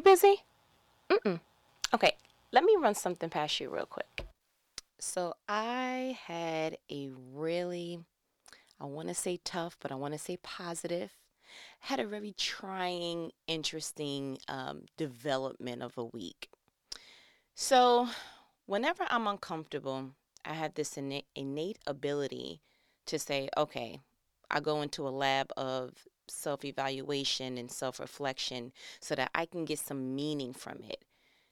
You busy? Mm-mm. Okay, let me run something past you real quick. So I had a really, I want to say tough, but I want to say positive. Had a very trying, interesting um, development of a week. So whenever I'm uncomfortable, I have this innate, innate ability to say, okay, I go into a lab of self evaluation and self reflection so that I can get some meaning from it.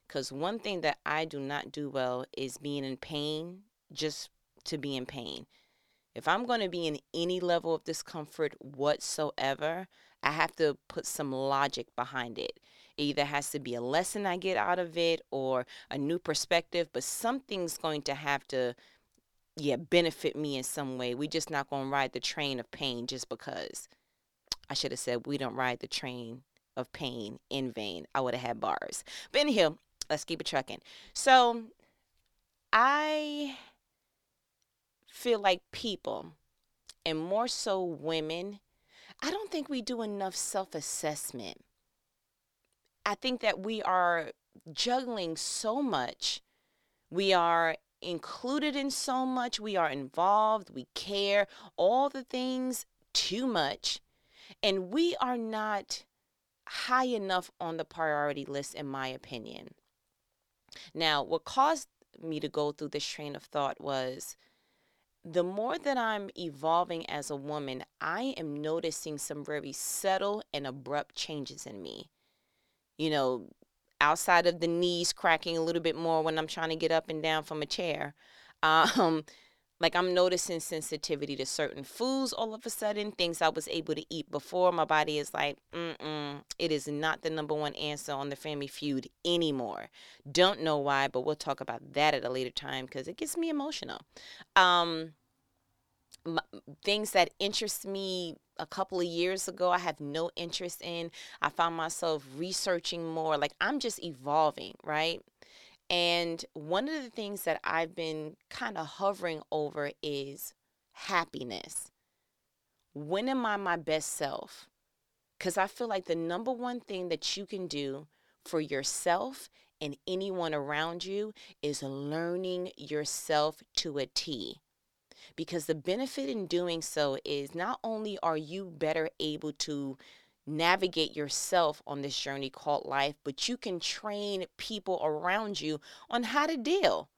Because one thing that I do not do well is being in pain just to be in pain. If I'm going to be in any level of discomfort whatsoever, I have to put some logic behind it. It either has to be a lesson I get out of it or a new perspective, but something's going to have to yeah, benefit me in some way. We're just not going to ride the train of pain just because. I should have said we don't ride the train of pain in vain. I would have had bars. But anyhow, let's keep it trucking. So I feel like people, and more so women, I don't think we do enough self assessment. I think that we are juggling so much. We are included in so much. We are involved. We care. All the things too much. And we are not high enough on the priority list, in my opinion. Now, what caused me to go through this train of thought was the more that I'm evolving as a woman, I am noticing some very subtle and abrupt changes in me. You know, outside of the knees cracking a little bit more when I'm trying to get up and down from a chair. Um, like I'm noticing sensitivity to certain foods all of a sudden, things I was able to eat before. My body is like, mm-mm, it is not the number one answer on the Family Feud anymore. Don't know why, but we'll talk about that at a later time because it gets me emotional. Um, things that interest me a couple of years ago I have no interest in. I found myself researching more. Like I'm just evolving, right? And one of the things that I've been kind of hovering over is happiness. When am I my best self? Because I feel like the number one thing that you can do for yourself and anyone around you is learning yourself to a T. Because the benefit in doing so is not only are you better able to navigate yourself on this journey called life, but you can train people around you on how to deal.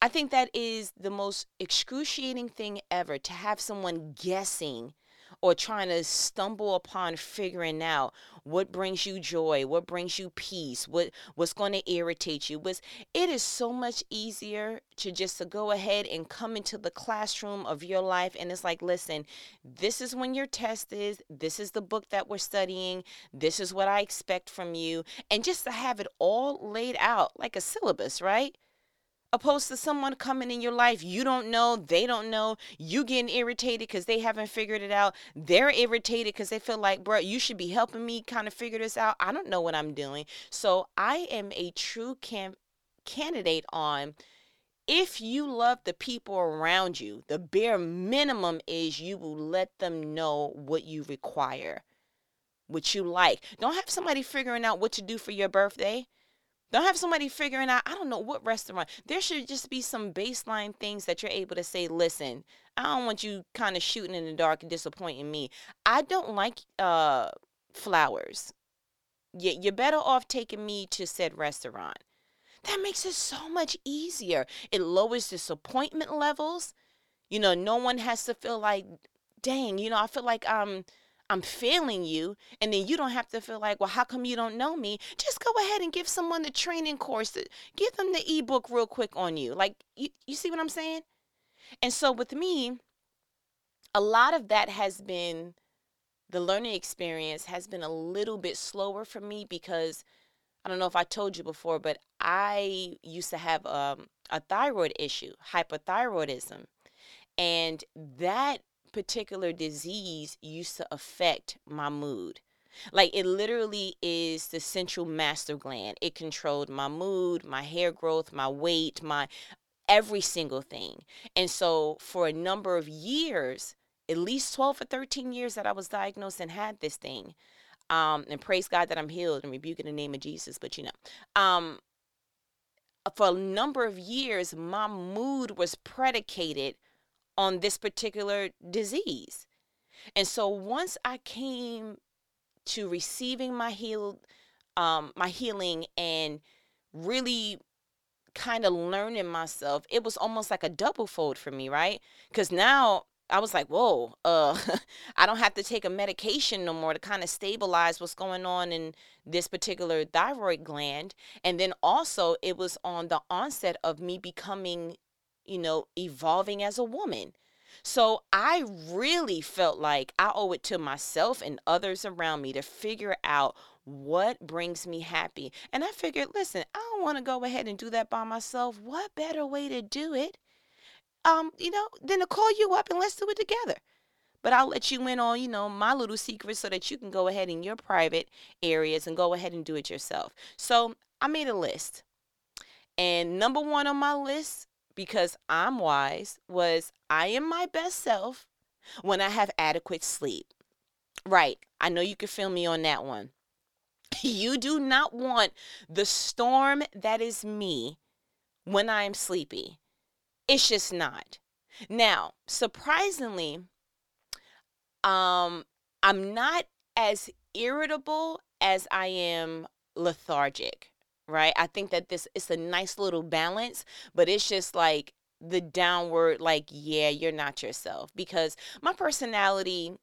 I think that is the most excruciating thing ever to have someone guessing or trying to stumble upon figuring out what brings you joy, what brings you peace, what what's going to irritate you. Was it is so much easier to just to go ahead and come into the classroom of your life and it's like, listen, this is when your test is, this is the book that we're studying, this is what I expect from you, and just to have it all laid out like a syllabus, right? Opposed to someone coming in your life you don't know they don't know you getting irritated because they haven't figured it out they're irritated because they feel like bro you should be helping me kind of figure this out. I don't know what i'm doing. So i am a true cam- candidate on if you love the people around you the bare minimum is you will let them know what you require what you like. Don't have somebody figuring out what to do for your birthday don't have somebody figuring out, I don't know what restaurant. There should just be some baseline things that you're able to say, listen, I don't want you kind of shooting in the dark and disappointing me. I don't like uh flowers. You, you're better off taking me to said restaurant. That makes it so much easier. It lowers disappointment levels. You know, no one has to feel like, dang, you know, I feel like I'm I'm failing you, and then you don't have to feel like, well, how come you don't know me? Just go ahead and give someone the training course. Give them the ebook real quick on you. Like, you, you see what I'm saying? And so with me, a lot of that has been the learning experience has been a little bit slower for me because I don't know if I told you before, but I used to have um, a thyroid issue, hypothyroidism. And that particular disease used to affect my mood. Like it literally is the central master gland. It controlled my mood, my hair growth, my weight, my every single thing. And so for a number of years, at least 12 or 13 years that I was diagnosed and had this thing, Um, and praise God that I'm healed and rebuke in the name of Jesus. But you know, um, for a number of years, my mood was predicated on this particular disease. And so once I came to receiving my healed, um, my healing and really kind of learning myself, it was almost like a double fold for me, right? Because now I was like, whoa, uh, I don't have to take a medication no more to kind of stabilize what's going on in this particular thyroid gland. And then also, it was on the onset of me becoming, you know, evolving as a woman. So I really felt like I owe it to myself and others around me to figure out what brings me happy. And I figured, listen, I don't want to go ahead and do that by myself. What better way to do it um, you know, then to call you up and let's do it together. But I'll let you in on, you know, my little secret so that you can go ahead in your private areas and go ahead and do it yourself. So I made a list. And number one on my list, because I'm wise, was I am my best self when I have adequate sleep. Right. I know you can feel me on that one. You do not want the storm that is me when I am sleepy. It's just not. Now, surprisingly, um, I'm not as irritable as I am lethargic, right? I think that this is a nice little balance, but it's just like the downward, like, yeah, you're not yourself because my personality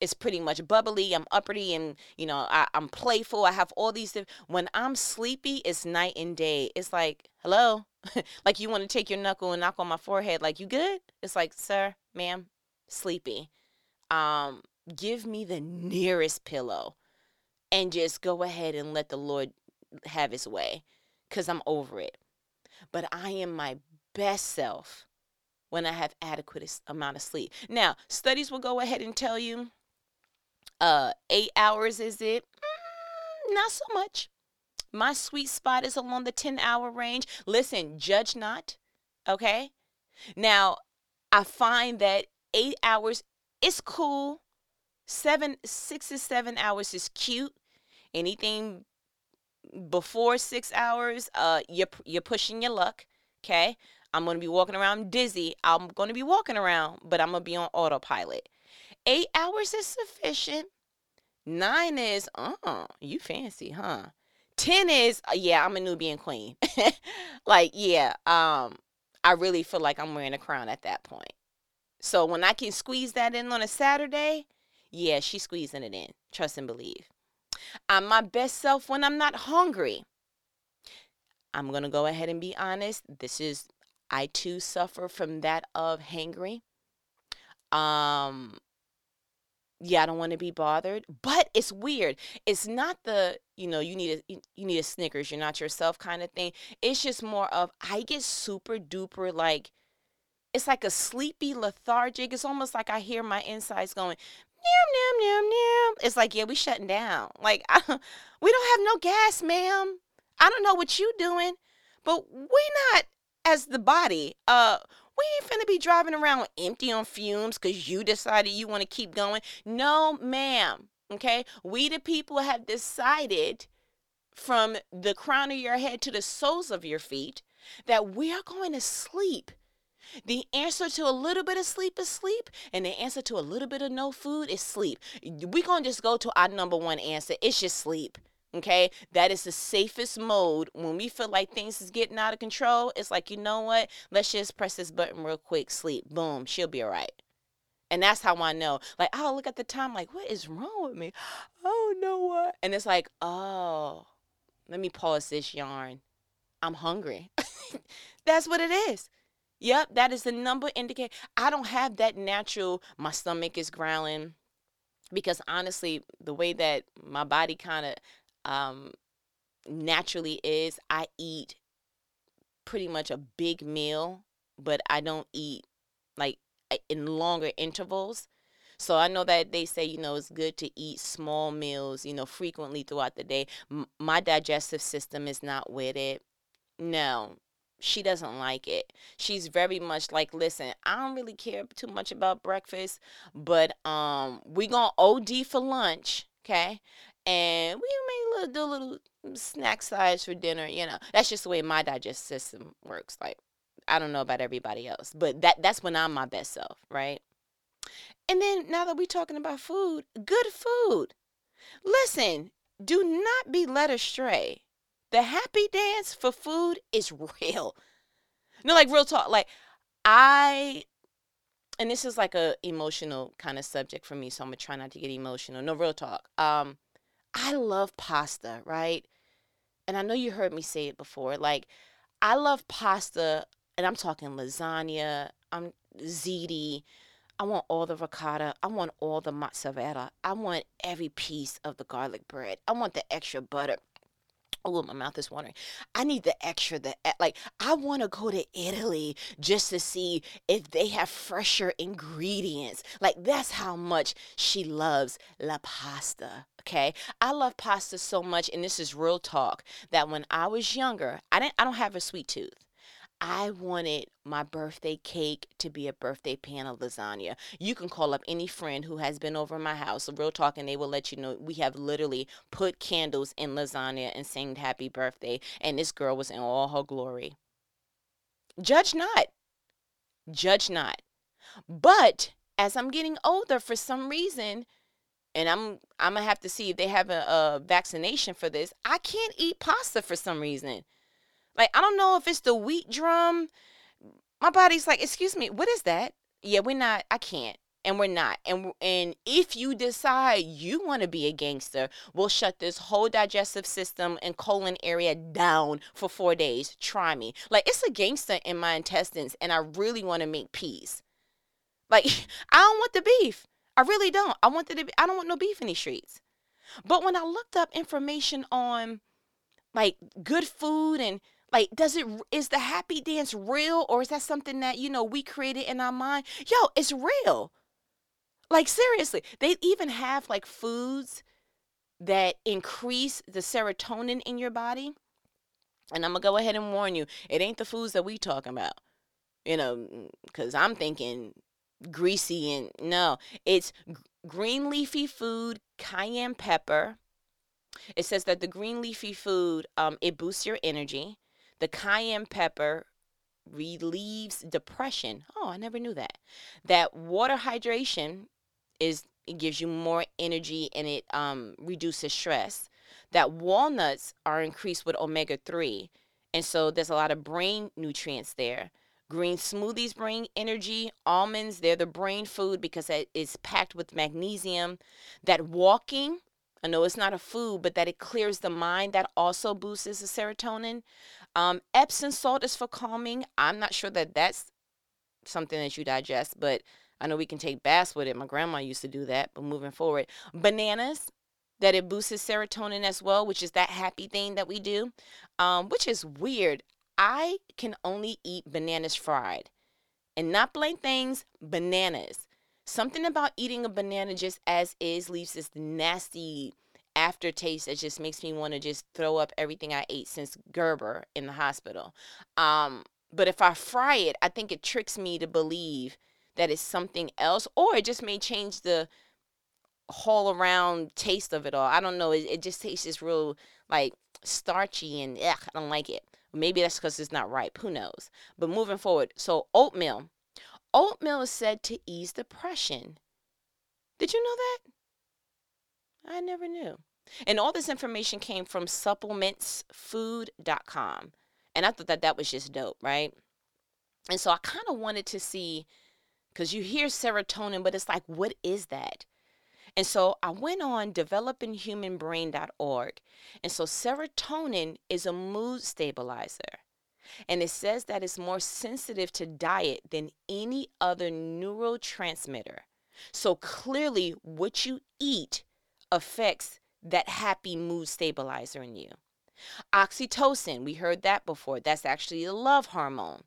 is pretty much bubbly. I'm uppity and, you know, I, am playful. I have all these. When I'm sleepy, it's night and day. It's like, hello, like you want to take your knuckle and knock on my forehead. Like, you good? It's like, sir, ma'am, sleepy. Um, give me the nearest pillow and just go ahead and let the Lord have his way because I'm over it. But I am my best self when I have adequate amount of sleep. Now, studies will go ahead and tell you uh, eight hours is it? Mm, not so much. My sweet spot is along the 10 hour range. Listen, judge not. Okay. Now, I find that eight hours is cool. Seven, six to seven hours is cute. Anything before six hours, uh, you're you're pushing your luck. Okay. I'm gonna be walking around dizzy. I'm gonna be walking around, but I'm gonna be on autopilot. Eight hours is sufficient. Nine is, uh, you fancy, huh? Ten is, uh, yeah, I'm a Nubian queen. like, yeah, um, I really feel like I'm wearing a crown at that point. So when I can squeeze that in on a Saturday, yeah, she's squeezing it in. Trust and believe. I'm my best self when I'm not hungry. I'm going to go ahead and be honest. This is, I too suffer from that of hangry. Um, yeah, I don't want to be bothered. But it's weird. It's not the, you know, you need a you need a Snickers, you're not yourself kind of thing. It's just more of I get super duper like it's like a sleepy lethargic. It's almost like I hear my insides going meow meow meow meow. It's like, yeah, we shutting down. Like I, we don't have no gas, ma'am. I don't know what you doing, but we not as the body. Uh we ain't finna be driving around empty on fumes because you decided you want to keep going. No, ma'am. Okay. We, the people, have decided from the crown of your head to the soles of your feet that we are going to sleep. The answer to a little bit of sleep is sleep, and the answer to a little bit of no food is sleep. We're going to just go to our number one answer it's just sleep. Okay, that is the safest mode when we feel like things is getting out of control. It's like, you know what? Let's just press this button real quick, sleep. Boom, she'll be all right. And that's how I know. Like, I'll look at the time, like, what is wrong with me? Oh, no what? And it's like, oh, let me pause this yarn. I'm hungry. that's what it is. Yep, that is the number indicate. I don't have that natural, my stomach is growling. Because honestly, the way that my body kind of um, naturally is I eat pretty much a big meal, but I don't eat like in longer intervals. So I know that they say, you know, it's good to eat small meals, you know, frequently throughout the day. M- my digestive system is not with it. No, she doesn't like it. She's very much like, listen, I don't really care too much about breakfast, but um we to OD for lunch, okay? and we may little, do little snack size for dinner. You know, that's just the way my digestive system works. Like, I don't know about everybody else, but that that's when I'm my best self, right? And then now that we're talking about food, good food. Listen, do not be led astray. The happy dance for food is real. No, like real talk. Like I and this is like a emotional kind of subject for me, so I'm gonna try not to get emotional. No real talk. Um, I love pasta, right? And I know you heard me say it before. Like, I love pasta, and I'm talking lasagna. I'm ziti. I want all the ricotta. I want all the mozzarella. I want every piece of the garlic bread. I want the extra butter. Oh, my mouth is watering. I need the extra, the like. I want to go to Italy just to see if they have fresher ingredients. Like that's how much she loves la pasta. Okay, I love pasta so much, and this is real talk. That when I was younger, I didn't. I don't have a sweet tooth. I wanted my birthday cake to be a birthday pan of lasagna. You can call up any friend who has been over my house, real talk, and they will let you know we have literally put candles in lasagna and sang happy birthday. And this girl was in all her glory. Judge not. Judge not. But as I'm getting older, for some reason, and I'm I'm gonna have to see if they have a, a vaccination for this. I can't eat pasta for some reason. Like, I don't know if it's the wheat drum. My body's like, excuse me, what is that? Yeah, we're not, I can't. And we're not. And and if you decide you want to be a gangster, we'll shut this whole digestive system and colon area down for four days. Try me. Like it's a gangster in my intestines, and I really want to make peace. Like I don't want the beef. I really don't. I want the I don't want no beef in these streets. But when I looked up information on like good food and like, does it is the happy dance real or is that something that, you know, we created in our mind? Yo, it's real. Like seriously, they even have like foods that increase the serotonin in your body. And I'm gonna go ahead and warn you, it ain't the foods that we talking about. You know, because I'm thinking greasy and no, it's green leafy food, cayenne pepper. It says that the green leafy food um, it boosts your energy. The cayenne pepper relieves depression. Oh, I never knew that. That water hydration is it gives you more energy and it um, reduces stress. That walnuts are increased with omega 3. And so there's a lot of brain nutrients there. Green smoothies bring energy. Almonds, they're the brain food because it's packed with magnesium. That walking, I know it's not a food, but that it clears the mind, that also boosts the serotonin. Um, Epsom salt is for calming. I'm not sure that that's something that you digest, but I know we can take baths with it. My grandma used to do that, but moving forward, bananas that it boosts serotonin as well, which is that happy thing that we do, um, which is weird. I can only eat bananas fried and not plain things, bananas. Something about eating a banana just as is leaves this nasty aftertaste that just makes me want to just throw up everything I ate since Gerber in the hospital. Um, but if I fry it, I think it tricks me to believe that it's something else, or it just may change the whole around taste of it all. I don't know. It, it just tastes just real like starchy and ugh, I don't like it. Maybe that's because it's not ripe. Who knows? But moving forward, so oatmeal. Oatmeal is said to ease depression. Did you know that? I never knew. And all this information came from supplementsfood.com. And I thought that that was just dope, right? And so I kind of wanted to see, because you hear serotonin, but it's like, what is that? And so I went on developinghumanbrain.org. And so serotonin is a mood stabilizer. And it says that it's more sensitive to diet than any other neurotransmitter. So clearly, what you eat affects that happy mood stabilizer in you. Oxytocin, we heard that before. That's actually a love hormone.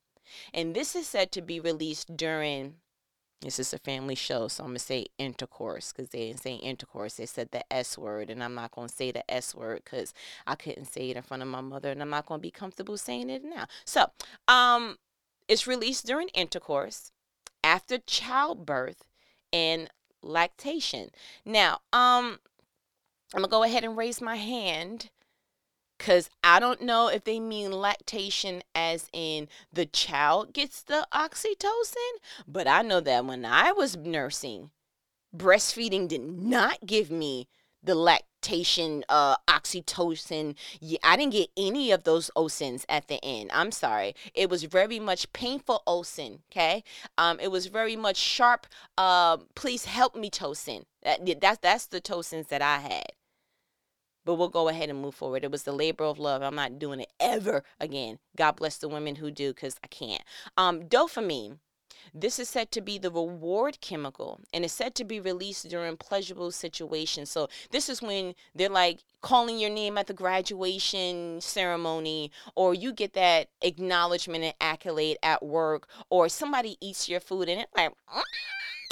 And this is said to be released during, this is a family show, so I'm going to say intercourse because they didn't say intercourse. They said the S word, and I'm not going to say the S word because I couldn't say it in front of my mother, and I'm not going to be comfortable saying it now. So, um, it's released during intercourse, after childbirth, and lactation. Now, um, I'm gonna go ahead and raise my hand because I don't know if they mean lactation as in the child gets the oxytocin, but I know that when I was nursing, breastfeeding did not give me the lactation uh oxytocin. Yeah, i didn't get any of those osins at the end. I'm sorry. It was very much painful osin okay? Um it was very much sharp uh please help me tocin that, that's that's the tocins that i had but we'll go ahead and move forward. It was the labor of love. I'm not doing it ever again. God bless the women who do because I can't. Um, dopamine this is said to be the reward chemical and it's said to be released during pleasurable situations. So, this is when they're like calling your name at the graduation ceremony, or you get that acknowledgement and accolade at work, or somebody eats your food and it's like,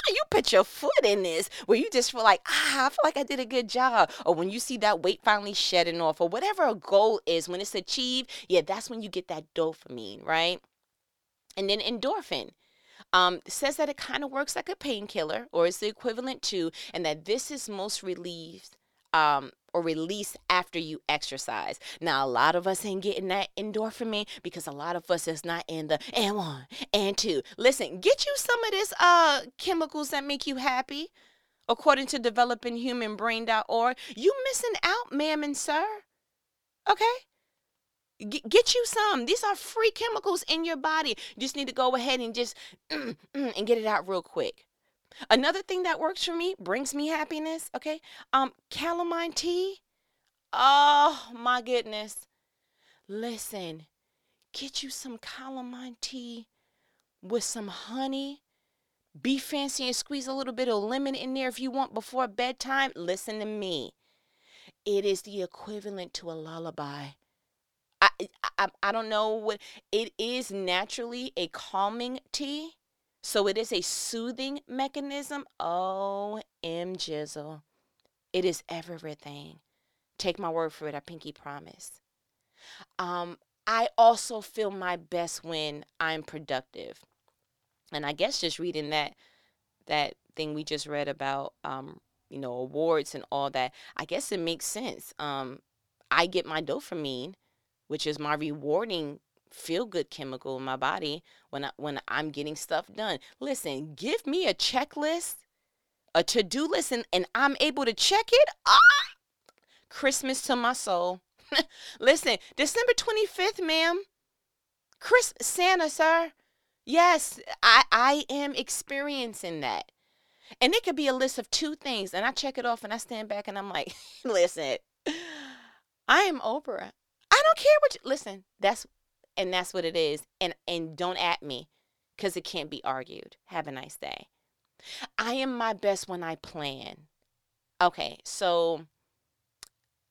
you put your foot in this? Where you just feel like ah i feel like i did a good job. Or when you see that weight finally shedding off or whatever a goal is when it's achieved yeah that's when you get that dopamine right? And then endorphin um, says that it kind of works like a painkiller or is the equivalent to, and that this is most relieved um, or release after you exercise. Now, a lot of us ain't getting that endorphin because a lot of us is not in the and one and two. Listen, get you some of this uh chemicals that make you happy. According to developinghumanbrain.org, you missing out, ma'am and sir. Okay? get you some. These are free chemicals in your body. You just need to go ahead and just mm, mm, and get it out real quick. Another thing that works for me, brings me happiness, okay? Um chamomile tea. Oh, my goodness. Listen. Get you some chamomile tea with some honey. Be fancy and squeeze a little bit of lemon in there if you want before bedtime. Listen to me. It is the equivalent to a lullaby. I, I I don't know what it is naturally a calming tea. So it is a soothing mechanism. Oh, M Jizzle. It is everything. Take my word for it, I pinky promise. Um, I also feel my best when I'm productive. And I guess just reading that that thing we just read about um, you know, awards and all that, I guess it makes sense. Um, I get my dopamine which is my rewarding feel good chemical in my body when I, when I'm getting stuff done. Listen, give me a checklist, a to-do list and, and I'm able to check it. Ah! Christmas to my soul. Listen, December 25th, ma'am. Chris Santa, sir. Yes, I I am experiencing that. And it could be a list of two things and I check it off and I stand back and I'm like, "Listen, I am Oprah. I don't care what you listen. That's and that's what it is. And and don't at me because it can't be argued. Have a nice day. I am my best when I plan. Okay, so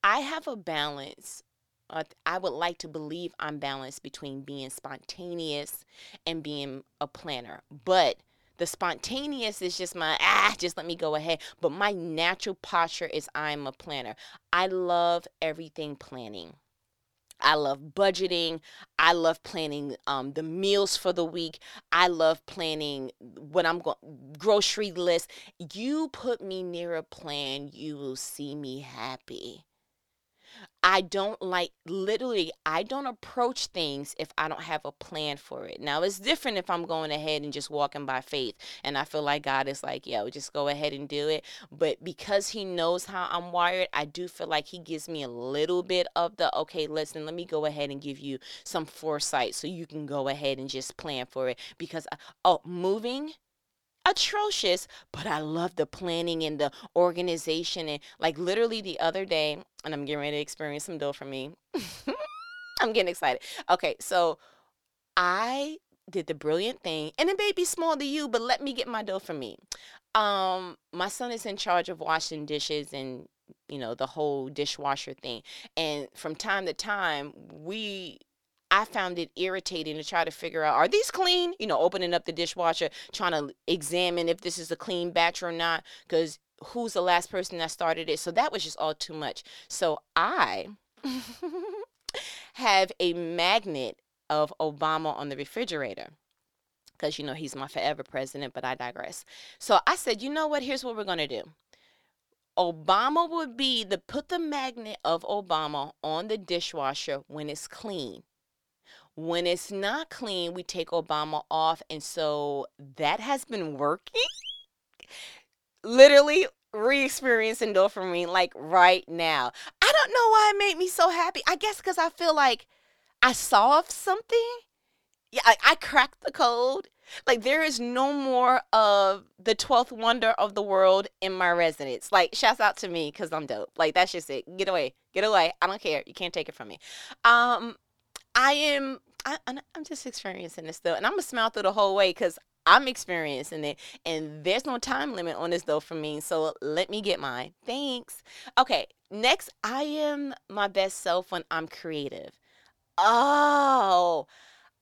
I have a balance. Uh, I would like to believe I'm balanced between being spontaneous and being a planner. But the spontaneous is just my ah, just let me go ahead. But my natural posture is I'm a planner. I love everything planning. I love budgeting. I love planning um, the meals for the week. I love planning what I'm going grocery list. You put me near a plan, you will see me happy. I don't like literally I don't approach things if I don't have a plan for it. Now it's different if I'm going ahead and just walking by faith and I feel like God is like, yo, just go ahead and do it. But because he knows how I'm wired, I do feel like he gives me a little bit of the okay, listen, let me go ahead and give you some foresight so you can go ahead and just plan for it because uh, oh, moving atrocious, but I love the planning and the organization. And like literally the other day, and I'm getting ready to experience some dough for me. I'm getting excited. Okay, so I did the brilliant thing, and it may be small to you, but let me get my dough for me. Um, my son is in charge of washing dishes and you know the whole dishwasher thing, and from time to time we I found it irritating to try to figure out are these clean? You know, opening up the dishwasher, trying to examine if this is a clean batch or not, because who's the last person that started it? So that was just all too much. So I have a magnet of Obama on the refrigerator because you know he's my forever president, but I digress. So I said, you know what? Here's what we're going to do Obama would be the put the magnet of Obama on the dishwasher when it's clean. When it's not clean, we take Obama off. And so that has been working. Literally re experiencing dopamine like right now. I don't know why it made me so happy. I guess because I feel like I solved something. Yeah, I, I cracked the code. Like there is no more of the 12th wonder of the world in my residence. Like shouts out to me because I'm dope. Like that's just it. Get away. Get away. I don't care. You can't take it from me. Um I am I, I'm just experiencing this though, and I'm gonna smile through the whole way because I'm experiencing it, and there's no time limit on this though for me. So let me get mine. Thanks. Okay, next, I am my best self when I'm creative. Oh,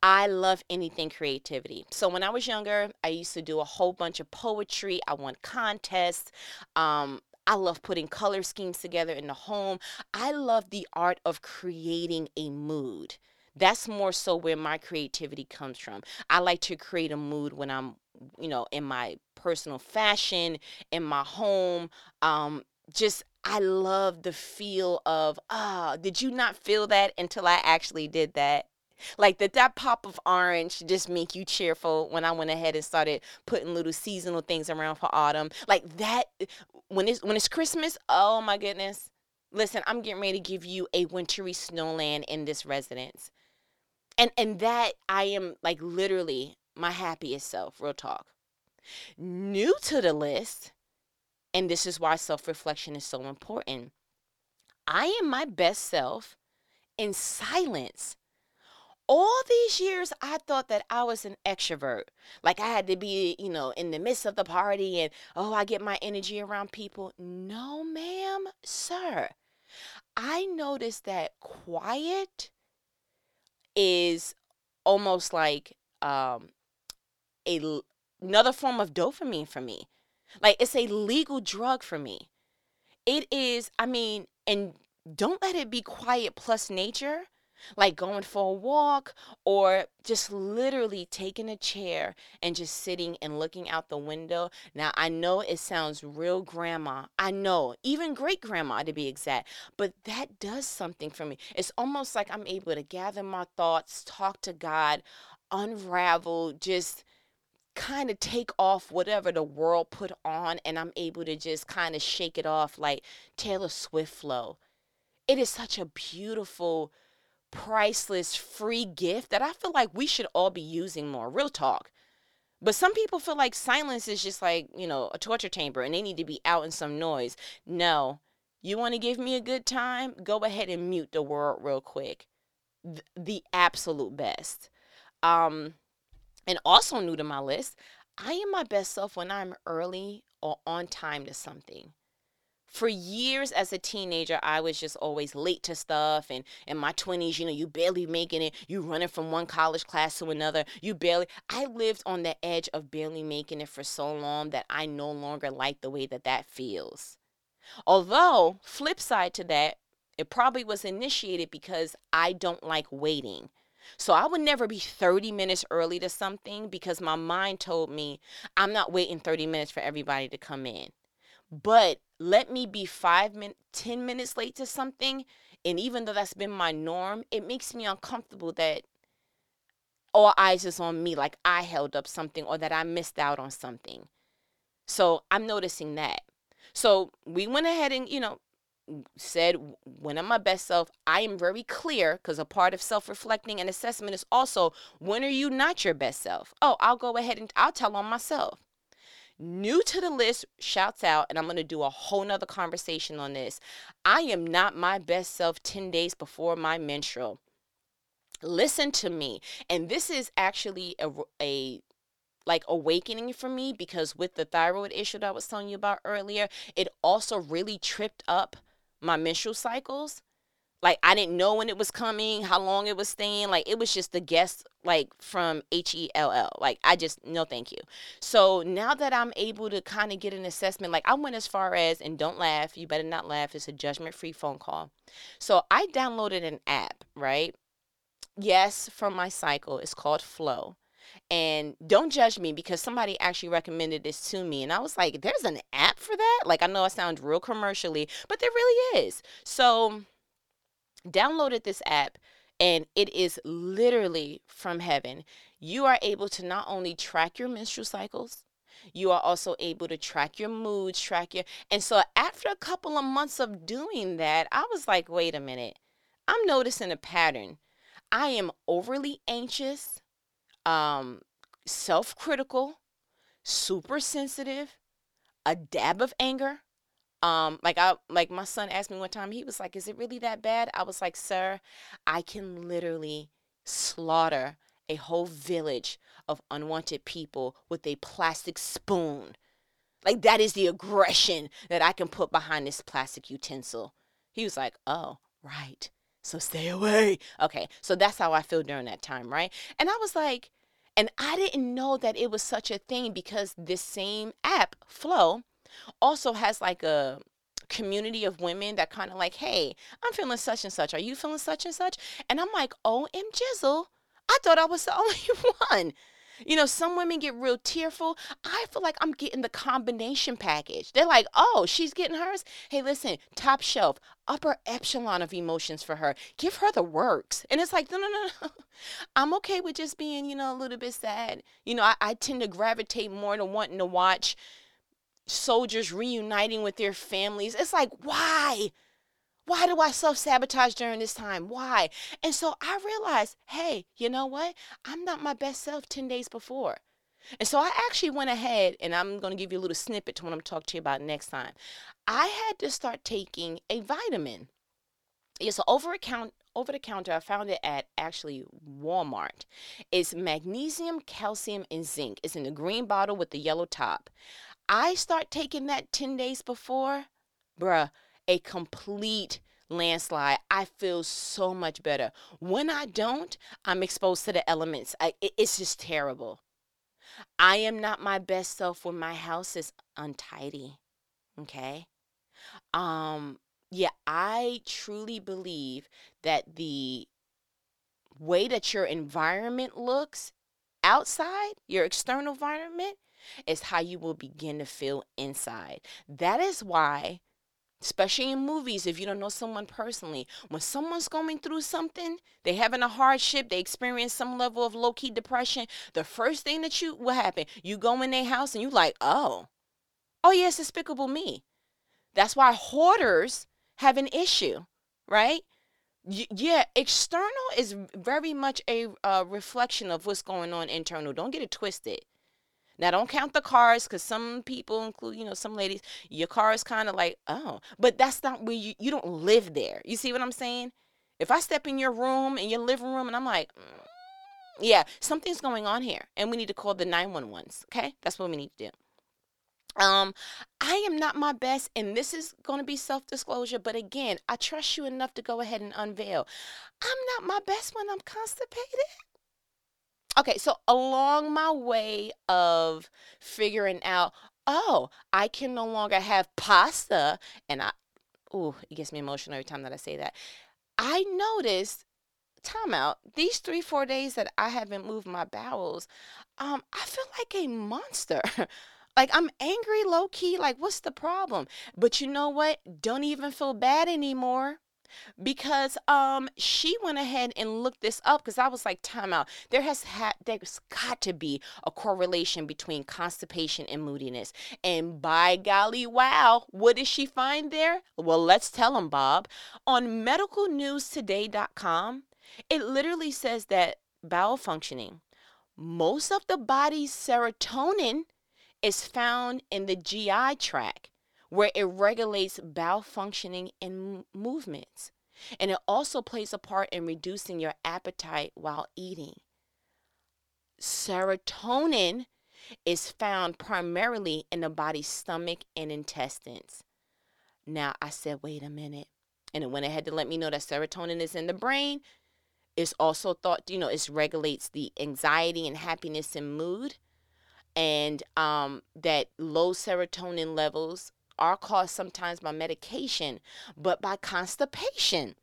I love anything creativity. So when I was younger, I used to do a whole bunch of poetry. I won contests. Um, I love putting color schemes together in the home. I love the art of creating a mood. That's more so where my creativity comes from. I like to create a mood when I'm, you know, in my personal fashion, in my home. Um, just I love the feel of ah, did you not feel that until I actually did that? Like did that pop of orange just make you cheerful when I went ahead and started putting little seasonal things around for autumn? Like that when it's when it's Christmas, oh my goodness. Listen, I'm getting ready to give you a wintry snowland in this residence and and that I am like literally my happiest self, real talk. New to the list, and this is why self-reflection is so important. I am my best self in silence. All these years, I thought that I was an extrovert. Like I had to be, you know, in the midst of the party and, oh, I get my energy around people. No, ma'am, sir. I noticed that quiet is almost like um a another form of dopamine for me. Like it's a legal drug for me. It is, I mean, and don't let it be quiet plus nature like going for a walk or just literally taking a chair and just sitting and looking out the window. Now, I know it sounds real grandma. I know, even great grandma to be exact, but that does something for me. It's almost like I'm able to gather my thoughts, talk to God, unravel, just kind of take off whatever the world put on and I'm able to just kind of shake it off like Taylor Swift flow. It is such a beautiful priceless free gift that I feel like we should all be using more. Real talk. But some people feel like silence is just like, you know, a torture chamber and they need to be out in some noise. No. You want to give me a good time? Go ahead and mute the world real quick. Th- the absolute best. Um and also new to my list, I am my best self when I'm early or on time to something for years as a teenager i was just always late to stuff and in my 20s you know you barely making it you running from one college class to another you barely i lived on the edge of barely making it for so long that i no longer like the way that that feels although flip side to that it probably was initiated because i don't like waiting so I would never be 30 minutes early to something because my mind told me I'm not waiting 30 minutes for everybody to come in. But let me be five minutes, 10 minutes late to something. And even though that's been my norm, it makes me uncomfortable that all eyes is on me, like I held up something or that I missed out on something. So I'm noticing that. So we went ahead and, you know, said when I'm my best self, I am very clear because a part of self reflecting and assessment is also when are you not your best self? Oh, I'll go ahead and I'll tell on myself. New to the list shouts out, and I'm going to do a whole nother conversation on this. I am not my best self 10 days before my menstrual. Listen to me. And this is actually a, a like awakening for me because with the thyroid issue that I was telling you about earlier, it also really tripped up my menstrual cycles. Like I didn't know when it was coming, how long it was staying. Like it was just the guest like from H E L L. Like I just no thank you. So now that I'm able to kind of get an assessment, like I went as far as and don't laugh, you better not laugh. It's a judgment free phone call. So I downloaded an app, right? Yes, from my cycle. It's called Flo. And don't judge me because somebody actually recommended this to me. And I was like, there's an app for that? Like, I know I sound real commercially, but there really is. So, downloaded this app and it is literally from heaven. You are able to not only track your menstrual cycles, you are also able to track your moods, track your. And so after a couple of months of doing that, I was like, wait a minute. I'm noticing a pattern. I am overly anxious, um, self critical, super sensitive, a dab of anger. Um, like I like my son asked me one time, he was like, Is it really that bad? I was like, Sir, I can literally slaughter a whole village of unwanted people with a plastic spoon. Like that is the aggression that I can put behind this plastic utensil. He was like, Oh, right. So stay away. Okay. So that's how I feel during that time, right? And I was like, and I didn't know that it was such a thing because this same app, Flo, also has like a community of women that kind of like, hey, I'm feeling such and such. Are you feeling such and such? And I'm like, oh, M Jizzle, I thought I was the only one. You know, some women get real tearful. I feel like I'm getting the combination package. They're like, oh, she's getting hers. Hey, listen, top shelf, upper echelon of emotions for her. Give her the works. And it's like, no, no, no, no. I'm okay with just being, you know, a little bit sad. You know, I, I tend to gravitate more to wanting to watch soldiers reuniting with their families. It's like, why? Why do I self sabotage during this time? Why? And so I realized, hey, you know what? I'm not my best self 10 days before. And so I actually went ahead, and I'm going to give you a little snippet to what I'm talking to you about next time. I had to start taking a vitamin. It's over account over the counter. I found it at actually Walmart. It's magnesium, calcium, and zinc. It's in the green bottle with the yellow top. I start taking that 10 days before, bruh, a complete landslide. I feel so much better. When I don't, I'm exposed to the elements. I, it, it's just terrible. I am not my best self when my house is untidy. Okay? Um yeah, I truly believe that the way that your environment looks outside, your external environment is how you will begin to feel inside. That is why especially in movies if you don't know someone personally when someone's going through something they're having a hardship they experience some level of low-key depression the first thing that you will happen you go in their house and you like oh oh yes despicable me. That's why hoarders have an issue right? Yeah external is very much a uh, reflection of what's going on internal. Don't get it twisted now, don't count the cars because some people, include, you know, some ladies, your car is kind of like, oh, but that's not where you, you don't live there. You see what I'm saying? If I step in your room, in your living room, and I'm like, mm, yeah, something's going on here, and we need to call the 911s, okay? That's what we need to do. Um, I am not my best, and this is going to be self disclosure, but again, I trust you enough to go ahead and unveil. I'm not my best when I'm constipated. Okay, so along my way of figuring out, oh, I can no longer have pasta, and I, oh, it gets me emotional every time that I say that. I noticed, time out, these three, four days that I haven't moved my bowels, um, I feel like a monster. like I'm angry low key, like what's the problem? But you know what? Don't even feel bad anymore because um she went ahead and looked this up because I was like, time out. There has had there's got to be a correlation between constipation and moodiness. And by golly, wow, what did she find there? Well, let's tell them, Bob. On medicalnewstoday.com, it literally says that bowel functioning, most of the body's serotonin is found in the GI tract where it regulates bowel functioning and movements. And it also plays a part in reducing your appetite while eating. Serotonin is found primarily in the body's stomach and intestines. Now, I said, wait a minute. And it went ahead to let me know that serotonin is in the brain. It's also thought, you know, it regulates the anxiety and happiness and mood. And um, that low serotonin levels are caused sometimes by medication, but by constipation.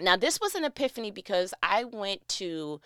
Now, this was an epiphany because I went to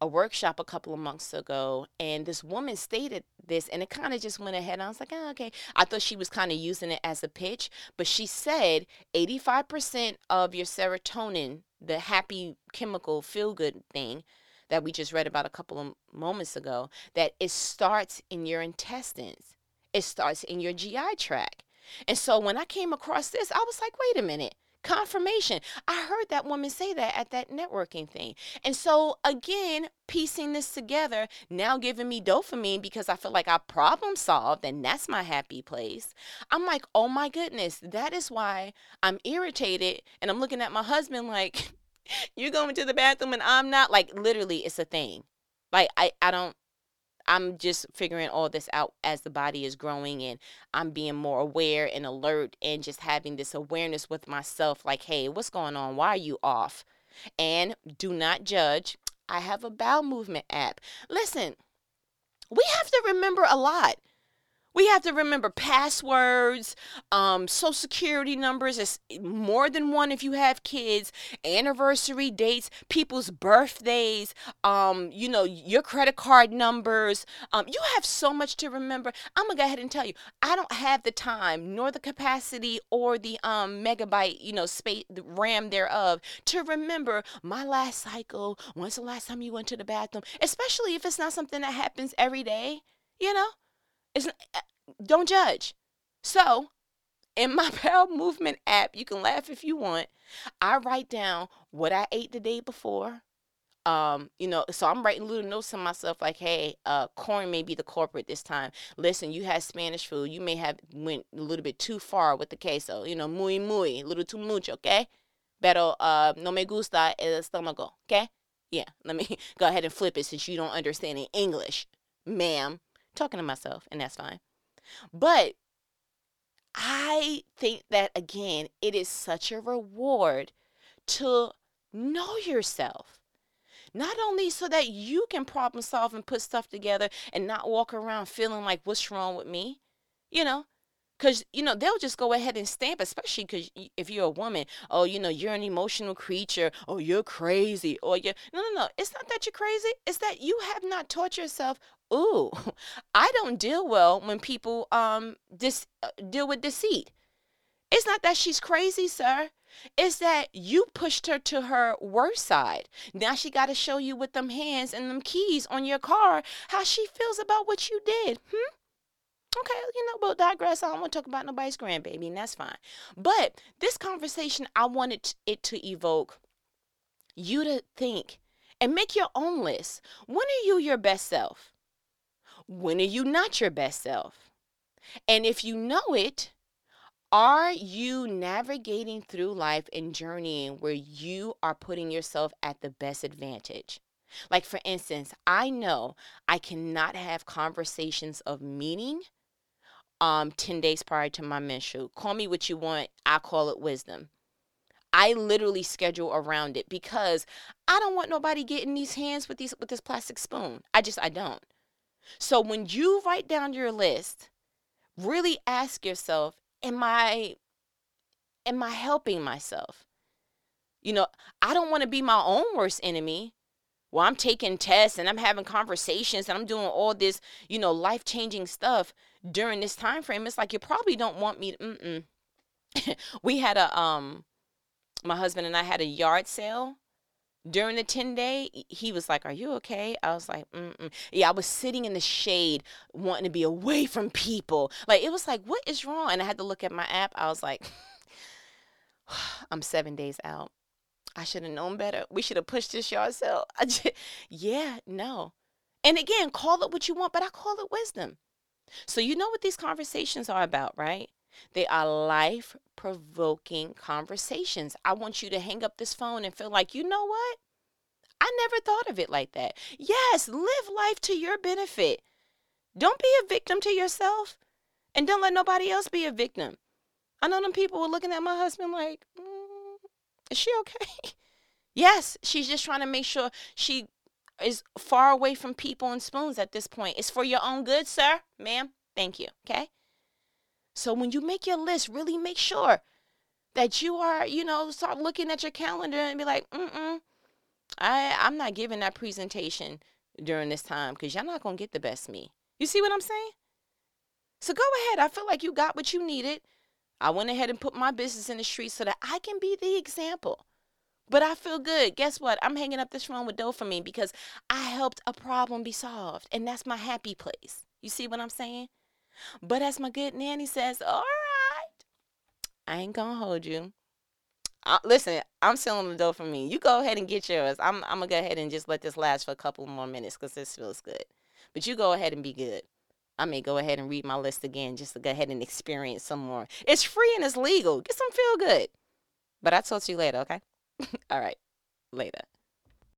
a workshop a couple of months ago, and this woman stated this, and it kind of just went ahead. I was like, oh, okay. I thought she was kind of using it as a pitch, but she said 85% of your serotonin, the happy chemical feel good thing that we just read about a couple of moments ago, that it starts in your intestines, it starts in your GI tract. And so when I came across this, I was like, wait a minute confirmation. I heard that woman say that at that networking thing. And so, again, piecing this together, now giving me dopamine because I feel like I problem solved and that's my happy place. I'm like, oh my goodness, that is why I'm irritated. And I'm looking at my husband like, you're going to the bathroom and I'm not. Like, literally, it's a thing. Like, I, I don't, I'm just figuring all this out as the body is growing and I'm being more aware and alert and just having this awareness with myself like, hey, what's going on? Why are you off? And do not judge. I have a bowel movement app. Listen, we have to remember a lot. We have to remember passwords, um, social security numbers. It's more than one if you have kids, anniversary dates, people's birthdays, um, you know, your credit card numbers. Um, you have so much to remember. I'm gonna go ahead and tell you, I don't have the time nor the capacity or the um megabyte, you know, space the RAM thereof to remember my last cycle. When's the last time you went to the bathroom? Especially if it's not something that happens every day, you know? It's uh, don't judge. So, in my bowel movement app, you can laugh if you want. I write down what I ate the day before. Um, you know, so I'm writing little notes to myself like, hey, uh, corn may be the corporate this time. Listen, you had Spanish food. You may have went a little bit too far with the queso. You know, muy muy, a little too mucho, okay? Pero uh, no me gusta el estómago, okay? Yeah, let me go ahead and flip it since you don't understand in English, ma'am talking to myself, and that's fine. But I think that again, it is such a reward to know yourself. Not only so that you can problem solve and put stuff together and not walk around feeling like, what's wrong with me? You know, because, you know, they'll just go ahead and stamp, especially because if you're a woman, oh, you know, you're an emotional creature, or oh, you're crazy, or you're. No, no, no. It's not that you're crazy. It's that you have not taught yourself, ooh, I don't deal well when people um dis- uh, deal with deceit. It's not that she's crazy, sir. It's that you pushed her to her worst side. Now she got to show you with them hands and them keys on your car how she feels about what you did. Hmm? Okay, you know, we'll digress. I don't want to talk about nobody's grandbaby, and that's fine. But this conversation, I wanted it to evoke you to think and make your own list. When are you your best self? When are you not your best self? And if you know it, are you navigating through life and journeying where you are putting yourself at the best advantage? Like, for instance, I know I cannot have conversations of meaning um 10 days prior to my menstrual. Call me what you want. I call it wisdom. I literally schedule around it because I don't want nobody getting these hands with these with this plastic spoon. I just I don't. So when you write down your list, really ask yourself, am I am I helping myself? You know, I don't want to be my own worst enemy well, I'm taking tests and I'm having conversations and I'm doing all this, you know, life changing stuff during this time frame. It's like you probably don't want me. To, we had a um, my husband and I had a yard sale during the 10 day he was like are you okay i was like Mm-mm. yeah i was sitting in the shade wanting to be away from people like it was like what is wrong and i had to look at my app i was like i'm seven days out I should have known better. We should have pushed this sale. I just, yeah, no. And again, call it what you want, but I call it wisdom. So you know what these conversations are about, right? They are life provoking conversations. I want you to hang up this phone and feel like, you know what? I never thought of it like that. Yes, live life to your benefit. Don't be a victim to yourself and don't let nobody else be a victim. I know them people were looking at my husband like, mm, is she okay? yes, she's just trying to make sure she is far away from people and spoons at this point. It's for your own good, sir, ma'am. Thank you. Okay. So when you make your list, really make sure that you are, you know, start looking at your calendar and be like, mm-mm, I I'm not giving that presentation during this time because y'all not gonna get the best me. You see what I'm saying? So go ahead. I feel like you got what you needed. I went ahead and put my business in the street so that I can be the example. But I feel good. Guess what? I'm hanging up this phone with dopamine because I helped a problem be solved. And that's my happy place. You see what I'm saying? But as my good nanny says, all right, I ain't gonna hold you. Listen, I'm selling the dough for me. You go ahead and get yours. I'm I'm gonna go ahead and just let this last for a couple more minutes because this feels good. But you go ahead and be good. I may go ahead and read my list again just to go ahead and experience some more. It's free and it's legal. Get some feel good. But I'll talk to you later, okay? All right. Later.